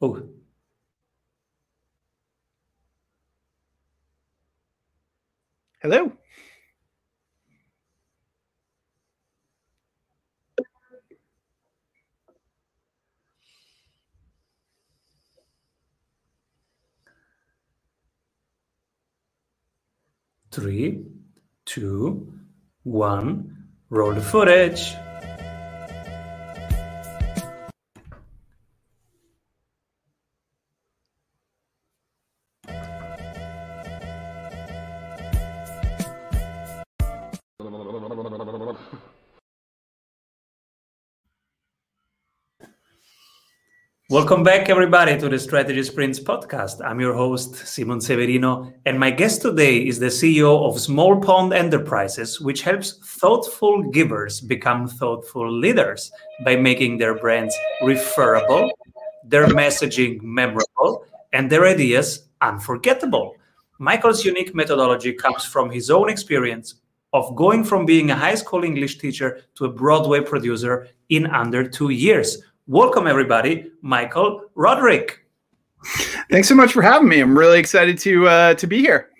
Oh. Hello. Three, two, one, roll the footage. Welcome back, everybody, to the Strategy Sprints podcast. I'm your host, Simon Severino, and my guest today is the CEO of Small Pond Enterprises, which helps thoughtful givers become thoughtful leaders by making their brands referable, their messaging memorable, and their ideas unforgettable. Michael's unique methodology comes from his own experience of going from being a high school English teacher to a Broadway producer in under two years Welcome, everybody, Michael Roderick. Thanks so much for having me. I'm really excited to uh, to be here.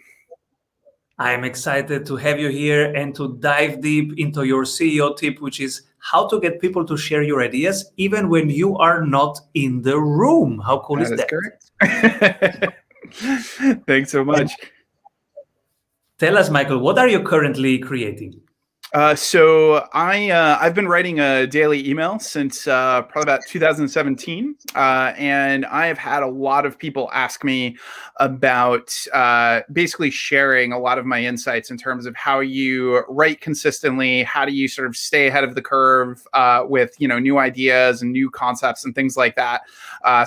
I'm excited to have you here and to dive deep into your CEO tip, which is how to get people to share your ideas even when you are not in the room. How cool that is, is that? Correct. Thanks so much. Tell us, Michael, what are you currently creating? Uh, so I uh, I've been writing a daily email since uh, probably about 2017, uh, and I have had a lot of people ask me about uh, basically sharing a lot of my insights in terms of how you write consistently, how do you sort of stay ahead of the curve with you know new ideas and new concepts and things like that.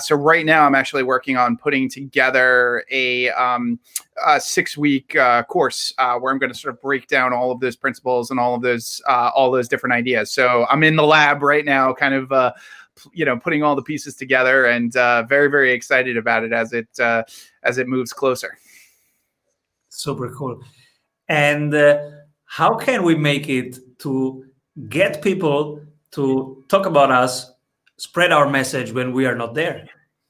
so right now I'm actually working on putting together a, um, a six week course where I'm going to sort of break down all of those principles and all of those uh, all those different ideas. So I'm in the lab right now, kind of uh, you know putting all the pieces together, and uh, very very excited about it as it uh, as it moves closer. Super cool. And uh, how can we make it to get people to talk about us, spread our message when we are not there?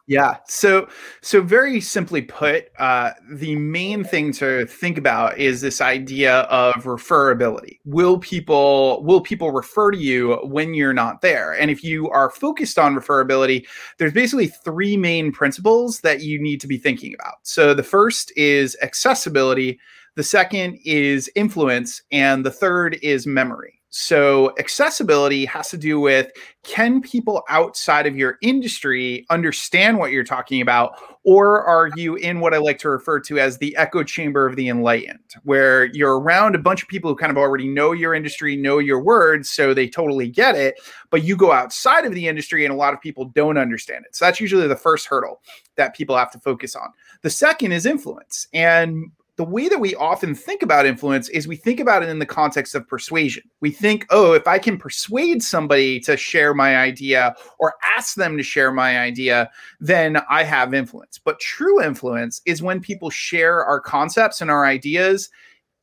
Yeah. So, so very simply put, uh, the main thing to think about is this idea of referability. Will people will people refer to you when you're not there? And if you are focused on referability, there's basically three main principles that you need to be thinking about. So, the first is accessibility. The second is influence, and the third is memory. So, accessibility has to do with can people outside of your industry understand what you're talking about? Or are you in what I like to refer to as the echo chamber of the enlightened, where you're around a bunch of people who kind of already know your industry, know your words, so they totally get it. But you go outside of the industry and a lot of people don't understand it. So, that's usually the first hurdle that people have to focus on. The second is influence. And the way that we often think about influence is we think about it in the context of persuasion. We think, oh, if I can persuade somebody to share my idea or ask them to share my idea, then I have influence. But true influence is when people share our concepts and our ideas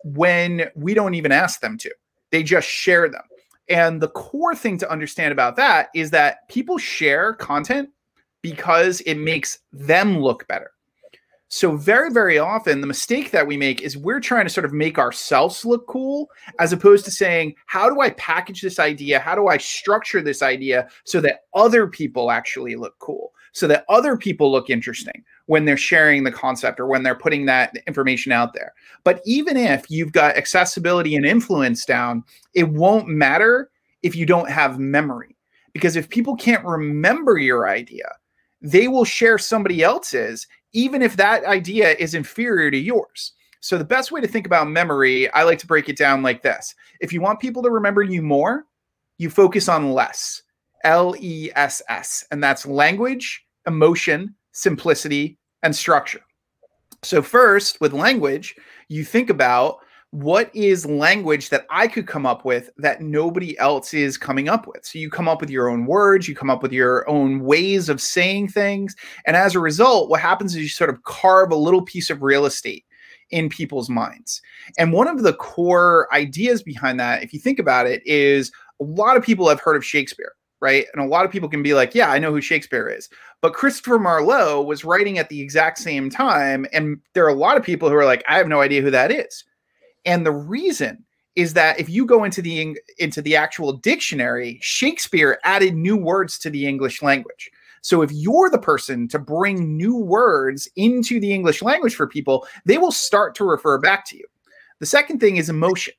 when we don't even ask them to, they just share them. And the core thing to understand about that is that people share content because it makes them look better so, very, very often, the mistake that we make is we're trying to sort of make ourselves look cool as opposed to saying, How do I package this idea? How do I structure this idea so that other people actually look cool? So that other people look interesting when they're sharing the concept or when they're putting that information out there. But even if you've got accessibility and influence down, it won't matter if you don't have memory. Because if people can't remember your idea, they will share somebody else's even if that idea is inferior to yours. So, the best way to think about memory, I like to break it down like this if you want people to remember you more, you focus on less L E S S, and that's language, emotion, simplicity, and structure. So, first, with language, you think about what is language that I could come up with that nobody else is coming up with? So you come up with your own words, you come up with your own ways of saying things. And as a result, what happens is you sort of carve a little piece of real estate in people's minds. And one of the core ideas behind that, if you think about it, is a lot of people have heard of Shakespeare. right? And a lot of people can be like, yeah, I know who Shakespeare is. But Christopher Marlowe was writing at the exact same time. And there are a lot of people who are like, I have no idea who that is. And the reason is that if you go into the into the actual dictionary, Shakespeare added new words to the English language. So if you're the person to bring new words into the English language for people, they will start to refer back to you. The second thing is emotion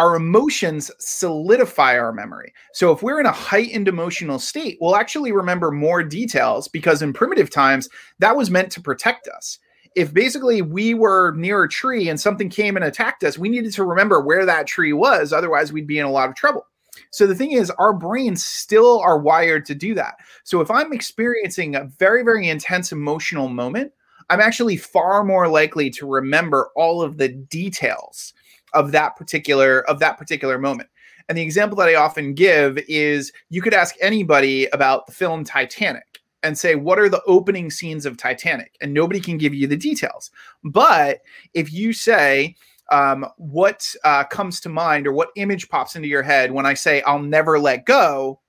our emotions solidify our memory. So if we're in a heightened emotional state, we'll actually remember more details because in primitive times, that was meant to protect us. If basically we were near a tree and something came and attacked us, we needed to remember where that tree was. Otherwise, we'd be in a lot of trouble. So the thing is, our brains still are wired to do that. So if I'm experiencing a very, very intense emotional moment, I'm actually far more likely to remember all of the details of that particular of that particular moment. And the example that I often give is you could ask anybody about the film Titanic and say, What are the opening scenes of Titanic? And nobody can give you the details. But if you say, um, What uh, comes to mind or what image pops into your head when I say, I'll never let go?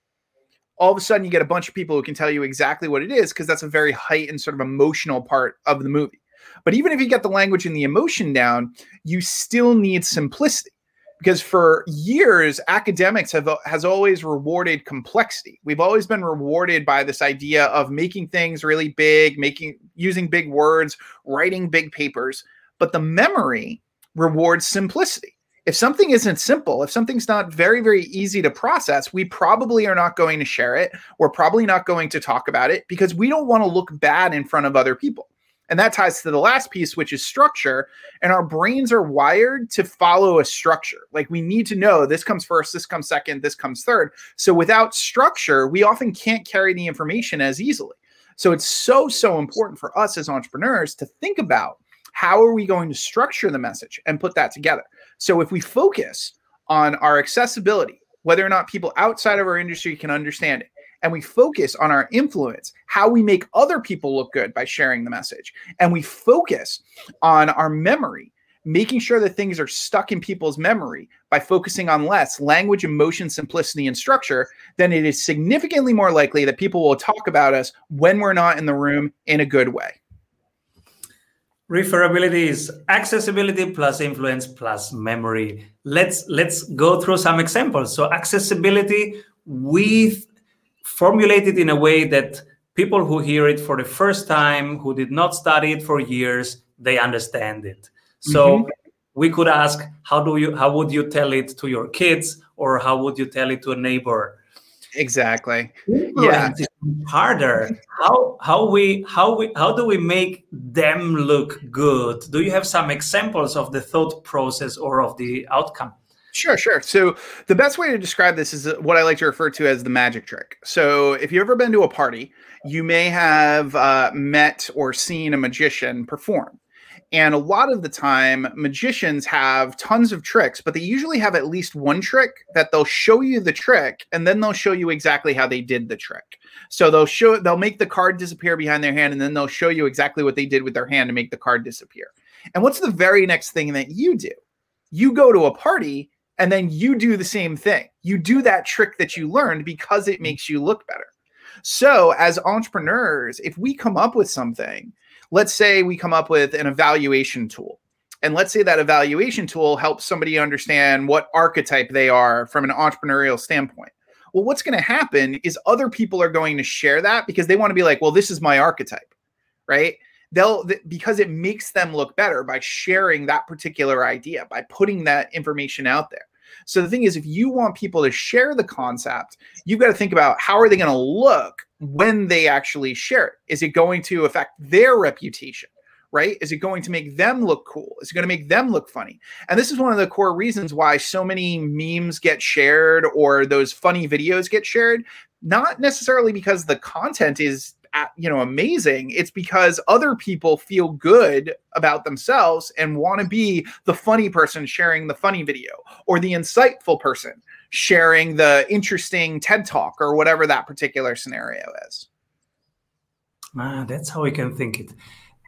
All of a sudden, you get a bunch of people who can tell you exactly what it is because that's a very heightened sort of emotional part of the movie. But even if you get the language and the emotion down, you still need simplicity because for years academics have uh, has always rewarded complexity. We've always been rewarded by this idea of making things really big making using big words writing big papers. But the memory rewards simplicity. If something isn't simple if something's not very very easy to process we probably are not going to share it. We're probably not going to talk about it because we don't want to look bad in front of other people and that ties to the last piece, which is structure. And our brains are wired to follow a structure. Like we need to know this comes first, this comes second, this comes third. So without structure, we often can't carry the information as easily. So it's so, so important for us as entrepreneurs to think about how are we going to structure the message and put that together. So if we focus on our accessibility, whether or not people outside of our industry can understand it, and we focus on our influence, how we make other people look good by sharing the message, and we focus on our memory, making sure that things are stuck in people's memory by focusing on less language, emotion, simplicity, and structure, then it is significantly more likely that people will talk about us when we're not in the room in a good way. Referability is accessibility plus influence plus memory. Let's let's go through some examples. So accessibility with formulated in a way that people who hear it for the first time, who did not study it for years, they understand it. So mm-hmm. we could ask, how do you how would you tell it to your kids or how would you tell it to a neighbor? Exactly. Yeah. harder. How how we how we how do we make them look good? Do you have some examples of the thought process or of the outcome? Sure, sure. So the best way to describe this is what I like to refer to as the magic trick. So if you've ever been to a party, you may have uh, met or seen a magician perform. And a lot of the time, magicians have tons of tricks, but they usually have at least one trick that they'll show you the trick and then they'll show you exactly how they did the trick. So they'll show they'll make the card disappear behind their hand and then they'll show you exactly what they did with their hand to make the card disappear. And what's the very next thing that you do? You go to a party and then you do the same thing. You do that trick that you learned because it mm-hmm. makes you look better. So, as entrepreneurs, if we come up with something, let's say we come up with an evaluation tool, and let's say that evaluation tool helps somebody understand what archetype they are from an entrepreneurial standpoint. Well, what's going to happen is other people are going to share that because they want to be like, well, this is my archetype, right? they'll because it makes them look better by sharing that particular idea by putting that information out there so the thing is, if you want people to share the concept, you've got to think about how are they going to look when they actually share it? Is it going to affect their reputation? Right? Is it going to make them look cool? Is it going to make them look funny? And this is one of the core reasons why so many memes get shared or those funny videos get shared. Not necessarily because the content is you know amazing it's because other people feel good about themselves and want to be the funny person sharing the funny video or the insightful person sharing the interesting ted talk or whatever that particular scenario is. Ah, that's how we can think it.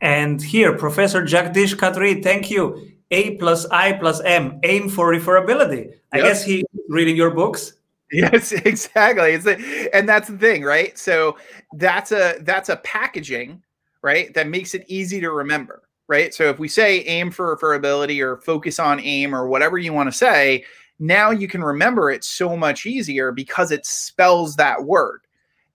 And here professor jagdish khatri thank you. A plus i plus m aim for referability. I guess he reading your books Yes, exactly. It's a, and that's the thing, right? So that's a that's a packaging, right? That makes it easy to remember, right? So if we say aim for referability or focus on aim or whatever you want to say, now you can remember it so much easier because it spells that word.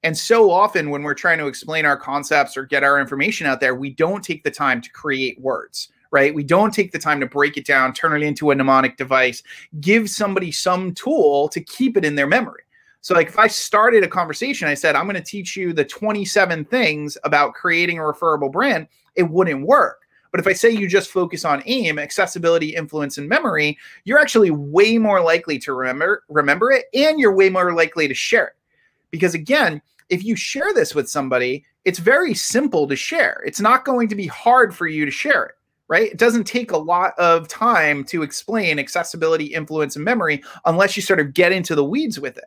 And so often when we're trying to explain our concepts or get our information out there, we don't take the time to create words right? We don't take the time to break it down, turn it into a mnemonic device, give somebody some tool to keep it in their memory. So, like if I started a conversation, I said, I'm going to teach you the 27 things about creating a referable brand, it wouldn't work. But if I say you just focus on aim, accessibility, influence, and memory, you're actually way more likely to remember remember it, and you're way more likely to share it. Because again, if you share this with somebody, it's very simple to share. It's not going to be hard for you to share it right? It doesn't take a lot of time to explain accessibility, influence, and memory unless you sort of get into the weeds with it.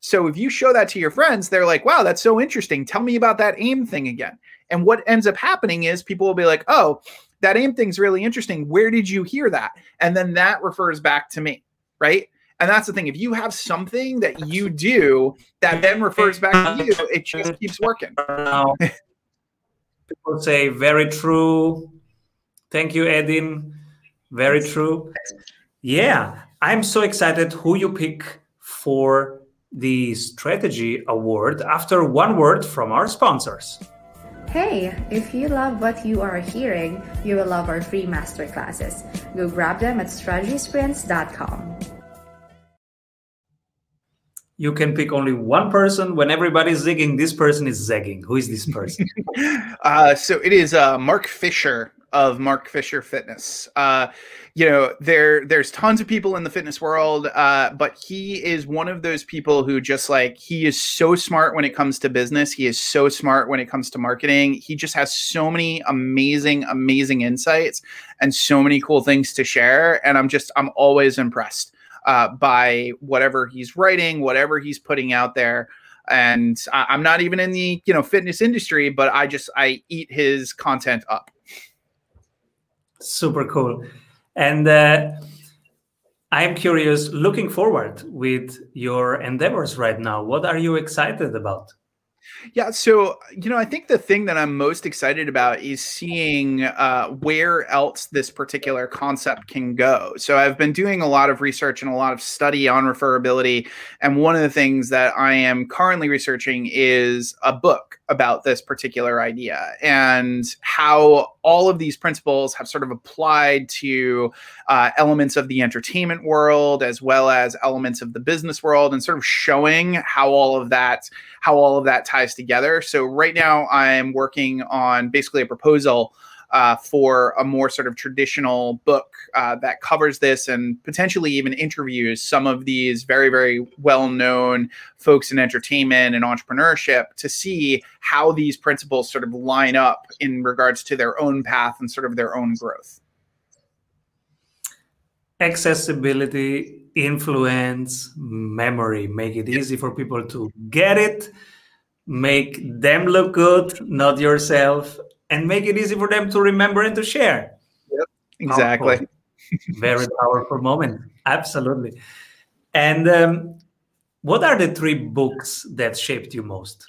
So if you show that to your friends, they're like, wow, that's so interesting. Tell me about that aim thing again. And what ends up happening is people will be like, oh, that aim thing's really interesting. Where did you hear that? And then that refers back to me, right? And that's the thing. If you have something that you do that then refers back to you, it just keeps working. People say very true, Thank you, Edin. Very true. Yeah, I'm so excited who you pick for the strategy award after one word from our sponsors. Hey, if you love what you are hearing, you will love our free masterclasses. Go grab them at strategysprints.com. You can pick only one person. When everybody's zigging, this person is zagging. Who is this person? uh, so it is uh, Mark Fisher of Mark Fisher Fitness. Uh, you know, there there's tons of people in the fitness world, uh, but he is one of those people who just like he is so smart when it comes to business. He is so smart when it comes to marketing. He just has so many amazing, amazing insights and so many cool things to share. And I'm just I'm always impressed uh, by whatever he's writing, whatever he's putting out there and I, am not even in the you know fitness industry but i just i eat his content up Super cool. And uh, I'm curious, looking forward with your endeavors right now, what are you excited about? Yeah, so you know, I think the thing that I'm most excited about is seeing uh, where else this particular concept can go. So I've been doing a lot of research and a lot of study on referability, and one of the things that I am currently researching is a book about this particular idea and how all of these principles have sort of applied to uh, elements of the entertainment world as well as elements of the business world and sort of showing how all of that how all of that ties together. So right now i'm working on basically a proposal uh, for a more sort of traditional book uh, that covers this and potentially even interviews some of these very, very well known folks in entertainment and entrepreneurship to see how these principles sort of line up in regards to their own path and sort of their own growth. Accessibility, influence, memory, make it easy for people to get it. Make them look good, not yourself, and make it easy for them to remember and to share. Yep, exactly. Powerful. Very powerful moment. Absolutely. And um, what are the three books that shaped you most?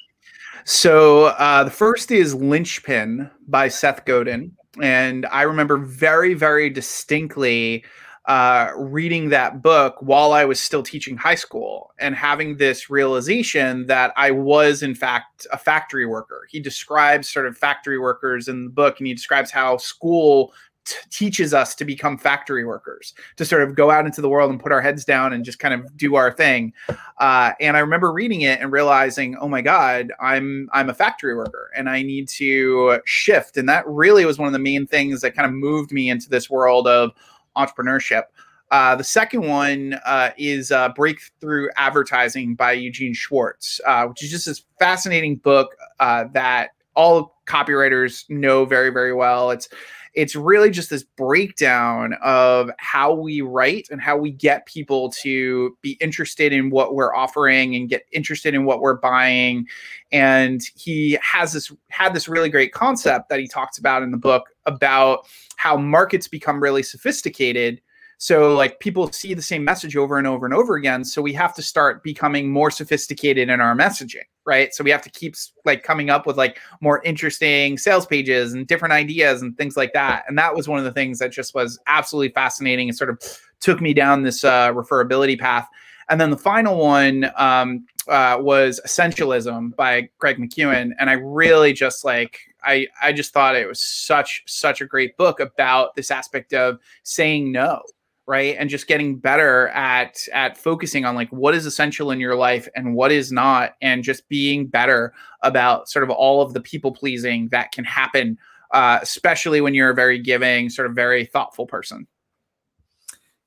So uh, the first is Linchpin by Seth Godin. And I remember very, very distinctly uh, reading that book while I was still teaching high school and having this realization that I was, in fact, a factory worker. He describes sort of factory workers in the book, and he describes how school t- teaches us to become factory workers, to sort of go out into the world and put our heads down and just kind of do our thing. Uh, and I remember reading it and realizing, oh my God, I'm I'm a factory worker and I need to shift. And that really was one of the main things that kind of moved me into this world of entrepreneurship. Uh, the second one uh, is uh, Breakthrough Advertising by Eugene Schwartz, uh, which is just this fascinating book uh, that all copywriters know very, very well. It's it's really just this breakdown of how we write and how we get people to be interested in what we're offering and get interested in what we're buying. And he has this had this really great concept that he talks about in the book about how markets become really sophisticated So like people see the same message over and over and over again. So we have to start becoming more sophisticated in our messaging, right? So we have to keep like coming up with like more interesting sales pages and different ideas and things like that. And that was one of the things that just was absolutely fascinating and sort of took me down this uh, referability path. And then the final one um, uh, was Essentialism by Greg McKeown. and I really just like I I just thought it was such such a great book about this aspect of saying no, right, and just getting better at at focusing on like what is essential in your life and what is not, and just being better about sort of all of the people pleasing that can happen, uh, especially when you're a very giving, sort of very thoughtful person.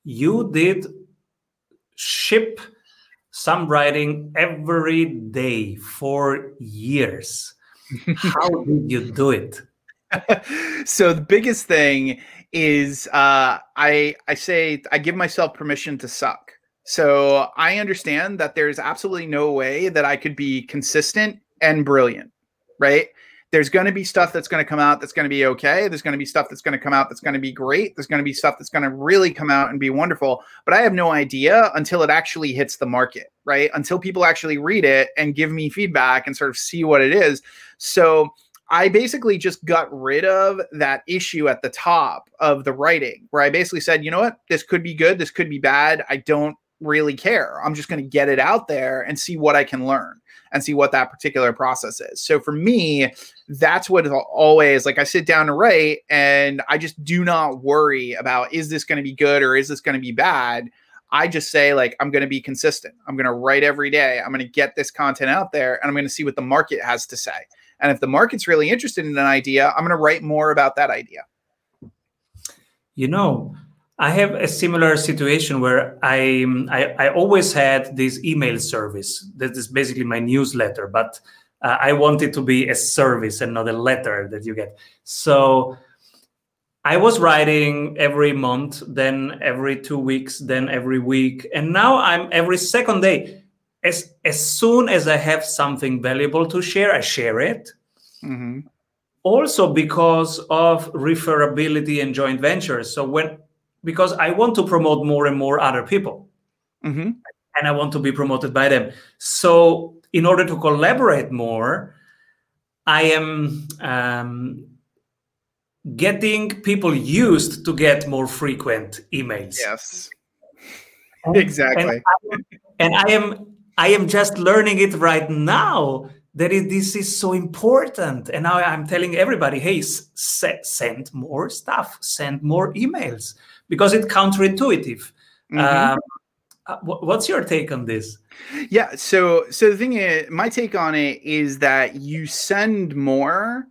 You did ship some writing every day for years. How did you do it? so the biggest thing is uh, I I say I give myself permission to suck. So I understand that there's absolutely no way that I could be consistent and brilliant, right? There's going to be stuff that's going to come out that's going to be okay. There's going to be stuff that's going to come out that's going to be great. There's going to be stuff that's going to really come out and be wonderful. But I have no idea until it actually hits the market, right? Until people actually read it and give me feedback and sort of see what it is. So I basically just got rid of that issue at the top of the writing where I basically said, you know what, this could be good, this could be bad. I don't really care. I'm just going to get it out there and see what I can learn and see what that particular process is. So for me, that's what always like I sit down to write and I just do not worry about is this going to be good or is this going to be bad. I just say like I'm going to be consistent. I'm going to write every day. I'm going to get this content out there and I'm going to see what the market has to say. And if the market's really interested in an idea, I'm going to write more about that idea. You know, I have a similar situation where I, I, I always had this email service that is basically my newsletter, but uh, I want it to be a service and not a letter that you get. So I was writing every month, then every two weeks, then every week, and now I'm every second day. As as soon as I have something valuable to share, I share it. Mm-hmm. Also because of referability and joint ventures. So when because I want to promote more and more other people. Mm-hmm. And I want to be promoted by them. So, in order to collaborate more, I am um, getting people used to get more frequent emails. Yes, exactly. And I, and I am I am just learning it right now that it, this is so important. And now I'm telling everybody, hey, s- send more stuff, send more emails because it's counterintuitive. Mm-hmm. Um, uh, what's your take on this? Yeah, so so the thing is, my take on it is that you send more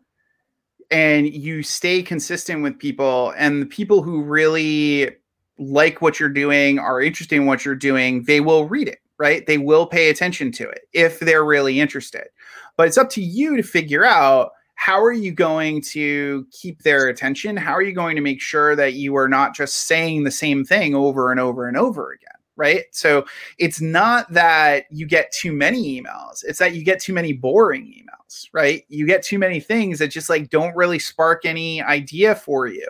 and you stay consistent with people, and the people who really like what you're doing, are interested in what you're doing, they will read it, right? They will pay attention to it if they're really interested. But it's up to you to figure out how are you going to keep their attention? How are you going to make sure that you are not just saying the same thing over and over and over again? Right. So it's not that you get too many emails, it's that you get too many boring emails, right? You get too many things that just like don't really spark any idea for you.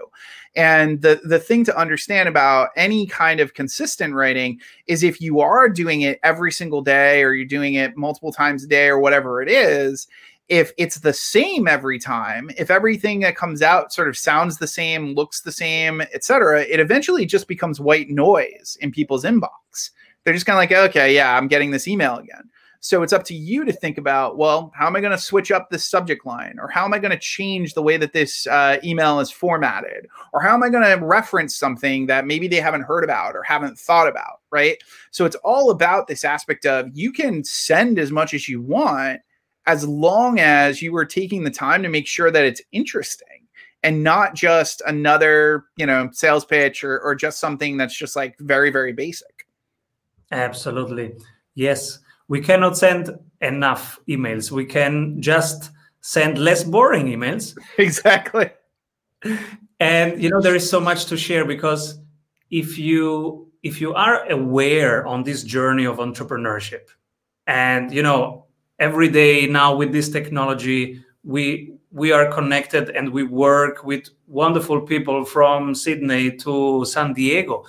And the, the thing to understand about any kind of consistent writing is if you are doing it every single day or you're doing it multiple times a day or whatever it is, if it's the same every time, if everything that comes out sort of sounds the same, looks the same, etc., it eventually just becomes white noise in people's inbox. They're just kind of like, okay, yeah, I'm getting this email again. So it's up to you to think about, well, how am I going to switch up this subject line? Or how am I going to change the way that this uh, email is formatted? Or how am I going to reference something that maybe they haven't heard about or haven't thought about? Right. So it's all about this aspect of you can send as much as you want as long as you are taking the time to make sure that it's interesting and not just another you know sales pitch or, or just something that's just like very very basic. Absolutely. Yes we cannot send enough emails. We can just send less boring emails. Exactly. And you know there is so much to share because if you if you are aware on this journey of entrepreneurship and you know every day now with this technology we we are connected and we work with wonderful people from sydney to san diego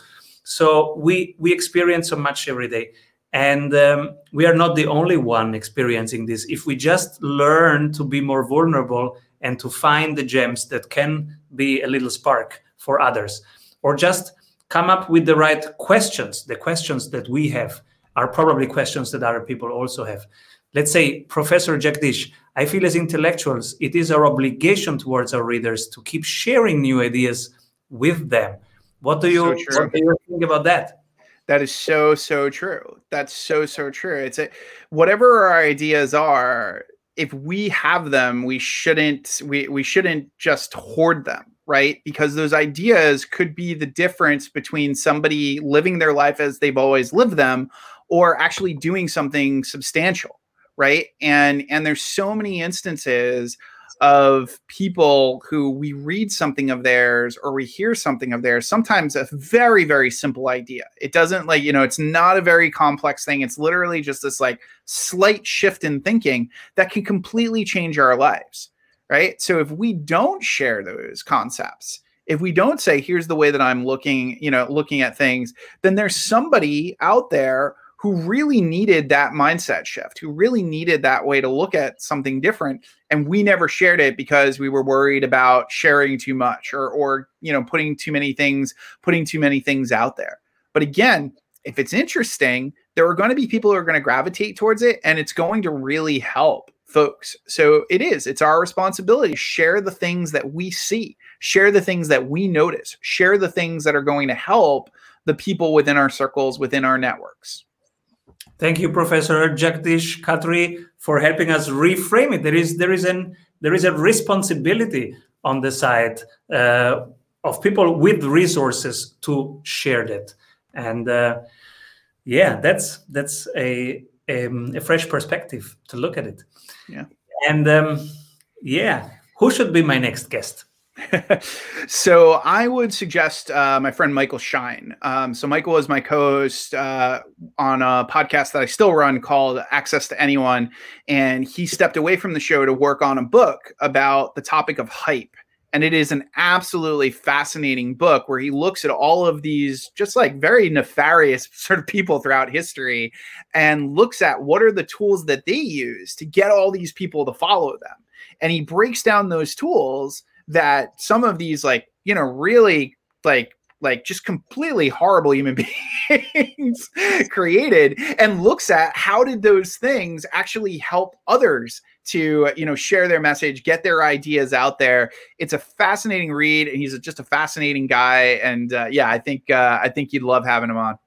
So we we experience so much every day, and um, we are not the only one experiencing this. If we just learn to be more vulnerable and to find the gems that can be a little spark for others, or just come up with the right questions, the questions that we have are probably questions that other people also have. Let's say, Professor Jagdish, I feel as intellectuals, it is our obligation towards our readers to keep sharing new ideas with them. What do you, so what do you think about that? That is so so true. That's so so true. It's a, whatever our ideas are. If we have them, we shouldn't we we shouldn't just hoard them right? Because those ideas could be the difference between somebody living their life as they've always lived them or actually doing something substantial, right? And and there's so many instances of people who we read something of theirs or we hear something of theirs sometimes a very very simple idea it doesn't like you know it's not a very complex thing it's literally just this like slight shift in thinking that can completely change our lives right? So if we don't share those concepts, if we don't say here's the way that I'm looking, you know, looking at things, then there's somebody out there who really needed that mindset shift, who really needed that way to look at something different and we never shared it because we were worried about sharing too much or or you know, putting too many things, putting too many things out there. But again, if it's interesting, there are going to be people who are going to gravitate towards it and it's going to really help folks. So it is, it's our responsibility. to Share the things that we see, share the things that we notice, share the things that are going to help the people within our circles, within our networks. Thank you, Professor Jagdish Khatri, for helping us reframe it. There is there is an there is a responsibility on the side uh, of people with resources to share that, and uh, yeah, that's that's a um, a fresh perspective to look at it. Yeah. And um, yeah, who should be my next guest? so I would suggest uh, my friend Michael Schein. Um, so Michael is my co-host uh, on a podcast that I still run called Access to Anyone, and he stepped away from the show to work on a book about the topic of hype. And it is an absolutely fascinating book where he looks at all of these just like very nefarious sort of people throughout history and looks at what are the tools that they use to get all these people to follow them. And he breaks down those tools that some of these like, you know, really like like just completely horrible human beings created and looks at how did those things actually help others to you know share their message get their ideas out there. It's a fascinating read and he's just a fascinating guy and uh, yeah i think uh, i think you'd love having him on.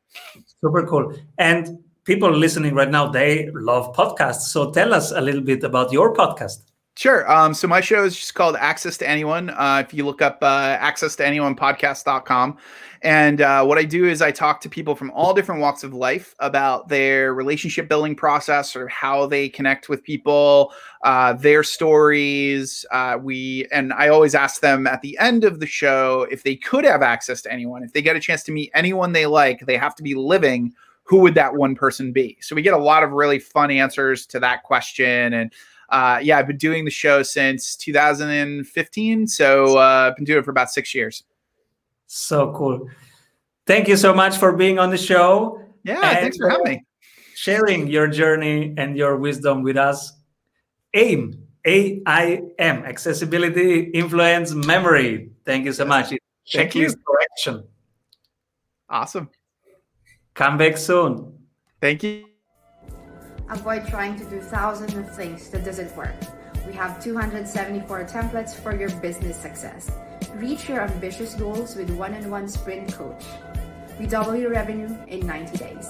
Super cool. And people listening right now they love podcasts. So tell us a little bit about your podcast Sure. Um, so my show is just called Access to Anyone. Uh, if you look up uh, access to anyone podcast.com. And uh, what I do is I talk to people from all different walks of life about their relationship building process or how they connect with people, uh, their stories. Uh, we and I always ask them at the end of the show if they could have access to anyone, if they get a chance to meet anyone they like, they have to be living. Who would that one person be? So we get a lot of really fun answers to that question and uh, yeah, I've been doing the show since 2015. So uh, I've been doing it for about six years. So cool. Thank you so much for being on the show. Yeah, and thanks for having me. Sharing your journey and your wisdom with us. AIM, A I M, accessibility, influence, memory. Thank you so much. Thank you. Correction. Awesome. Come back soon. Thank you. Avoid trying to do thousands of things that doesn't work. We have 274 templates for your business success. Reach your ambitious goals with one-on-one sprint coach. We double your revenue in 90 days.